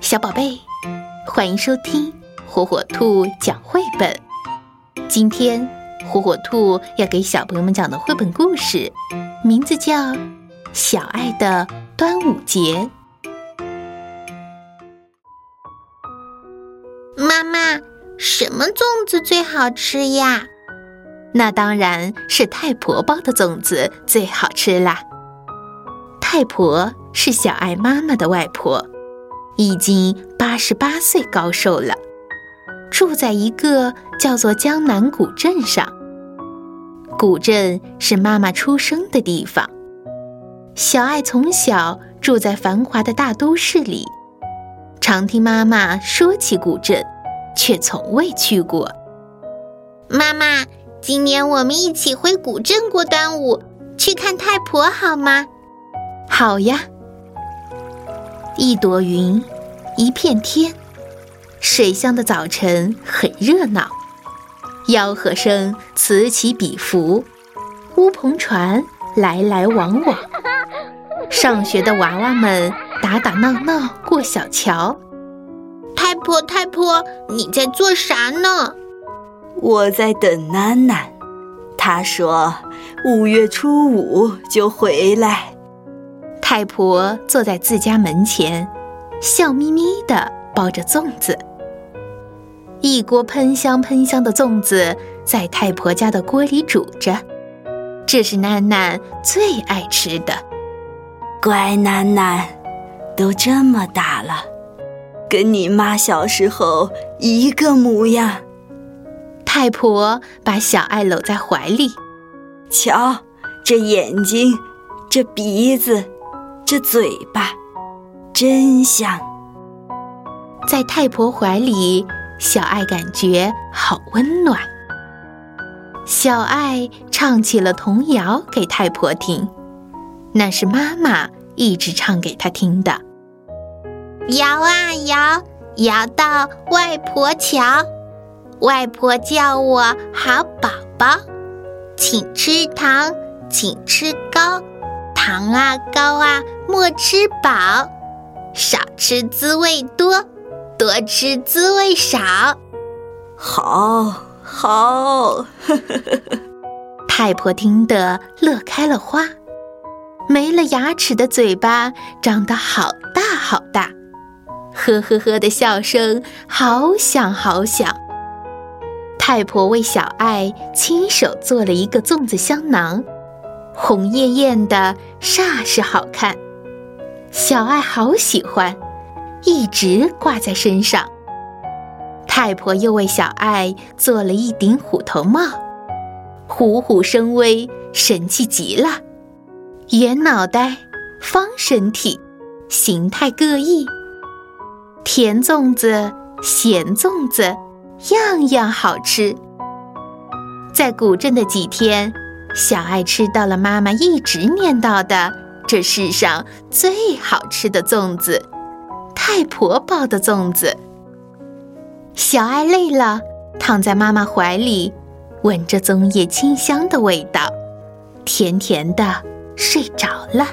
小宝贝，欢迎收听火火兔讲绘本。今天火火兔要给小朋友们讲的绘本故事，名字叫《小爱的端午节》。妈妈，什么粽子最好吃呀？那当然是太婆包的粽子最好吃啦。太婆是小爱妈妈的外婆。已经八十八岁高寿了，住在一个叫做江南古镇上。古镇是妈妈出生的地方。小爱从小住在繁华的大都市里，常听妈妈说起古镇，却从未去过。妈妈，今年我们一起回古镇过端午，去看太婆好吗？好呀。一朵云，一片天，水乡的早晨很热闹，吆喝声此起彼伏，乌篷船来来往往，上学的娃娃们打打闹闹过小桥。太婆，太婆，你在做啥呢？我在等囡囡，她说五月初五就回来。太婆坐在自家门前，笑眯眯地包着粽子。一锅喷香喷香的粽子在太婆家的锅里煮着，这是囡囡最爱吃的。乖囡囡，都这么大了，跟你妈小时候一个模样。太婆把小爱搂在怀里，瞧，这眼睛，这鼻子。这嘴巴真香，在太婆怀里，小爱感觉好温暖。小爱唱起了童谣给太婆听，那是妈妈一直唱给她听的。摇啊摇，摇到外婆桥，外婆叫我好宝宝，请吃糖，请吃糕。糖啊糕啊莫吃饱，少吃滋味多，多吃滋味少。好，好，太婆听得乐开了花，没了牙齿的嘴巴长得好大好大，呵呵呵的笑声好响好响。太婆为小爱亲手做了一个粽子香囊。红艳艳的，煞是好看。小爱好喜欢，一直挂在身上。太婆又为小爱做了一顶虎头帽，虎虎生威，神气极了。圆脑袋，方身体，形态各异。甜粽子，咸粽子，样样好吃。在古镇的几天。小爱吃到了妈妈一直念叨的这世上最好吃的粽子——太婆包的粽子。小爱累了，躺在妈妈怀里，闻着粽叶清香的味道，甜甜的睡着了。